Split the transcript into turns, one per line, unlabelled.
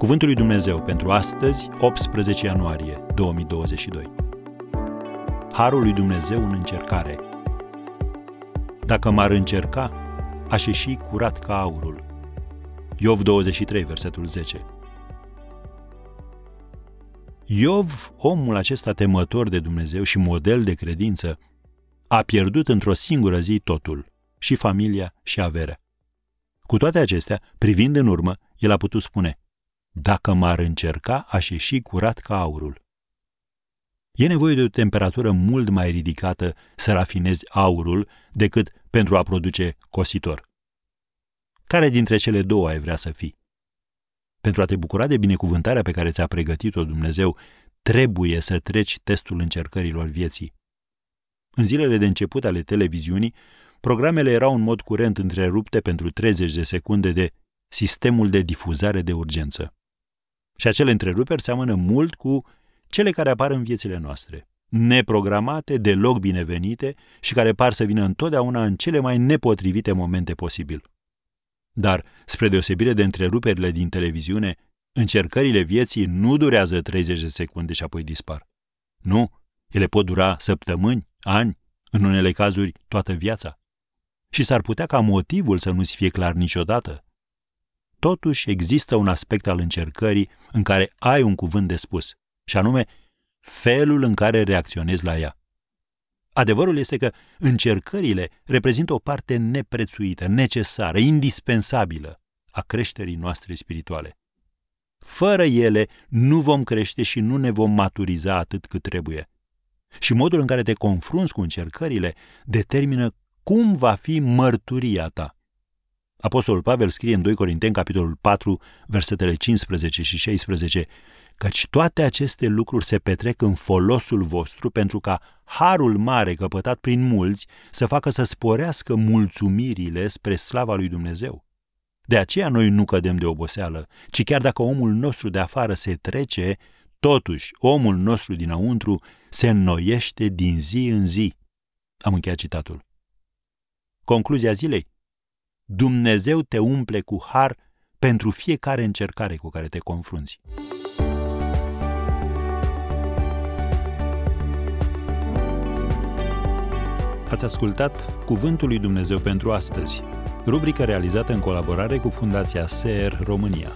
Cuvântul lui Dumnezeu pentru astăzi, 18 ianuarie 2022. Harul lui Dumnezeu în încercare. Dacă m-ar încerca, aș ieși curat ca aurul. Iov 23, versetul 10. Iov, omul acesta temător de Dumnezeu și model de credință, a pierdut într-o singură zi totul, și familia și averea. Cu toate acestea, privind în urmă, el a putut spune, dacă m-ar încerca, aș ieși curat ca aurul. E nevoie de o temperatură mult mai ridicată să rafinezi aurul decât pentru a produce cositor. Care dintre cele două ai vrea să fii? Pentru a te bucura de binecuvântarea pe care ți-a pregătit-o Dumnezeu, trebuie să treci testul încercărilor vieții. În zilele de început ale televiziunii, programele erau în mod curent întrerupte pentru 30 de secunde de sistemul de difuzare de urgență. Și acele întreruperi seamănă mult cu cele care apar în viețile noastre, neprogramate, deloc binevenite și care par să vină întotdeauna în cele mai nepotrivite momente posibil. Dar, spre deosebire de întreruperile din televiziune, încercările vieții nu durează 30 de secunde și apoi dispar. Nu, ele pot dura săptămâni, ani, în unele cazuri toată viața. Și s-ar putea ca motivul să nu-ți fie clar niciodată. Totuși există un aspect al încercării în care ai un cuvânt de spus, și anume felul în care reacționezi la ea. Adevărul este că încercările reprezintă o parte neprețuită, necesară, indispensabilă a creșterii noastre spirituale. Fără ele nu vom crește și nu ne vom maturiza atât cât trebuie. Și modul în care te confrunți cu încercările determină cum va fi mărturia ta. Apostolul Pavel scrie în 2 Corinteni, capitolul 4, versetele 15 și 16, căci toate aceste lucruri se petrec în folosul vostru pentru ca harul mare căpătat prin mulți să facă să sporească mulțumirile spre slava lui Dumnezeu. De aceea noi nu cădem de oboseală, ci chiar dacă omul nostru de afară se trece, totuși omul nostru dinăuntru se înnoiește din zi în zi. Am încheiat citatul. Concluzia zilei? Dumnezeu te umple cu har pentru fiecare încercare cu care te confrunți. Ați ascultat Cuvântul lui Dumnezeu pentru astăzi, rubrică realizată în colaborare cu Fundația SER România.